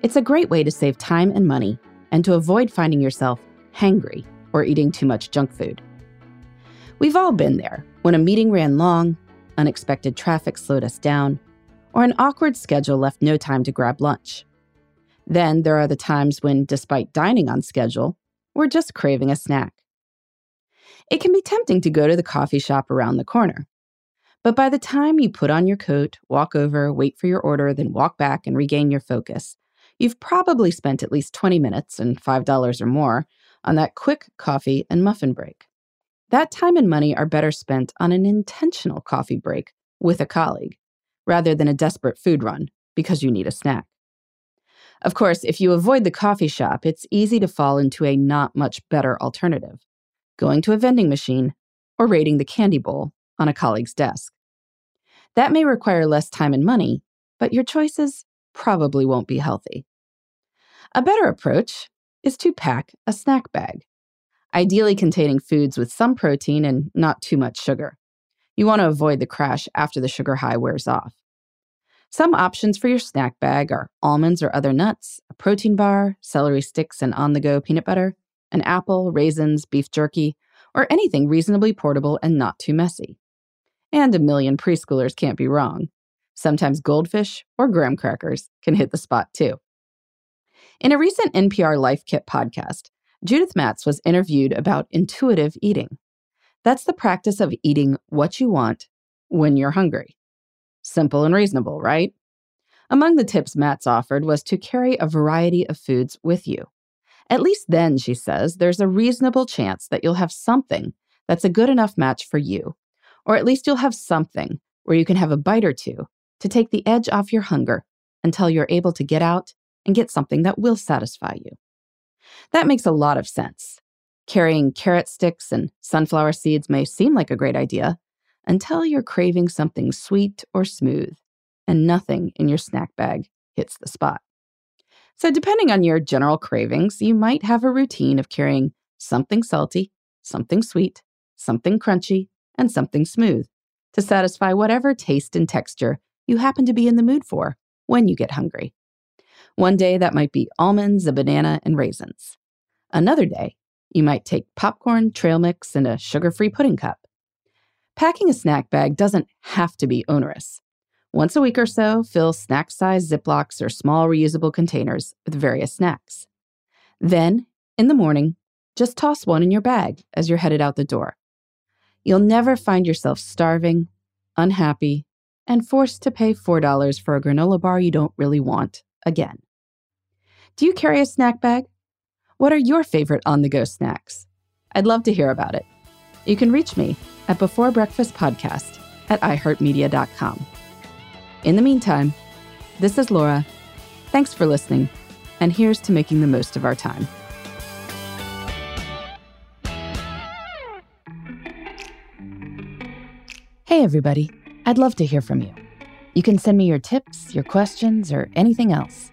It's a great way to save time and money and to avoid finding yourself hangry or eating too much junk food. We've all been there when a meeting ran long, unexpected traffic slowed us down, or an awkward schedule left no time to grab lunch. Then there are the times when, despite dining on schedule, we're just craving a snack. It can be tempting to go to the coffee shop around the corner. But by the time you put on your coat, walk over, wait for your order, then walk back and regain your focus, you've probably spent at least 20 minutes and $5 or more on that quick coffee and muffin break. That time and money are better spent on an intentional coffee break with a colleague rather than a desperate food run because you need a snack. Of course, if you avoid the coffee shop, it's easy to fall into a not much better alternative going to a vending machine or raiding the candy bowl on a colleague's desk. That may require less time and money, but your choices probably won't be healthy. A better approach is to pack a snack bag, ideally containing foods with some protein and not too much sugar. You want to avoid the crash after the sugar high wears off. Some options for your snack bag are almonds or other nuts, a protein bar, celery sticks, and on the go peanut butter, an apple, raisins, beef jerky, or anything reasonably portable and not too messy. And a million preschoolers can't be wrong. Sometimes goldfish or graham crackers can hit the spot too. In a recent NPR Life Kit podcast, Judith Matz was interviewed about intuitive eating. That's the practice of eating what you want when you're hungry. Simple and reasonable, right? Among the tips Matz offered was to carry a variety of foods with you. At least then, she says, there's a reasonable chance that you'll have something that's a good enough match for you. Or at least you'll have something where you can have a bite or two to take the edge off your hunger until you're able to get out and get something that will satisfy you. That makes a lot of sense. Carrying carrot sticks and sunflower seeds may seem like a great idea until you're craving something sweet or smooth and nothing in your snack bag hits the spot. So, depending on your general cravings, you might have a routine of carrying something salty, something sweet, something crunchy, and something smooth to satisfy whatever taste and texture you happen to be in the mood for when you get hungry. One day that might be almonds, a banana, and raisins. Another day, you might take popcorn, trail mix, and a sugar free pudding cup. Packing a snack bag doesn't have to be onerous. Once a week or so, fill snack size Ziplocs or small reusable containers with various snacks. Then, in the morning, just toss one in your bag as you're headed out the door. You'll never find yourself starving, unhappy, and forced to pay $4 for a granola bar you don't really want again. Do you carry a snack bag? What are your favorite on the go snacks? I'd love to hear about it. You can reach me at Before Breakfast Podcast at iHeartMedia.com. In the meantime, this is Laura. Thanks for listening, and here's to making the most of our time. Hey, everybody. I'd love to hear from you. You can send me your tips, your questions, or anything else.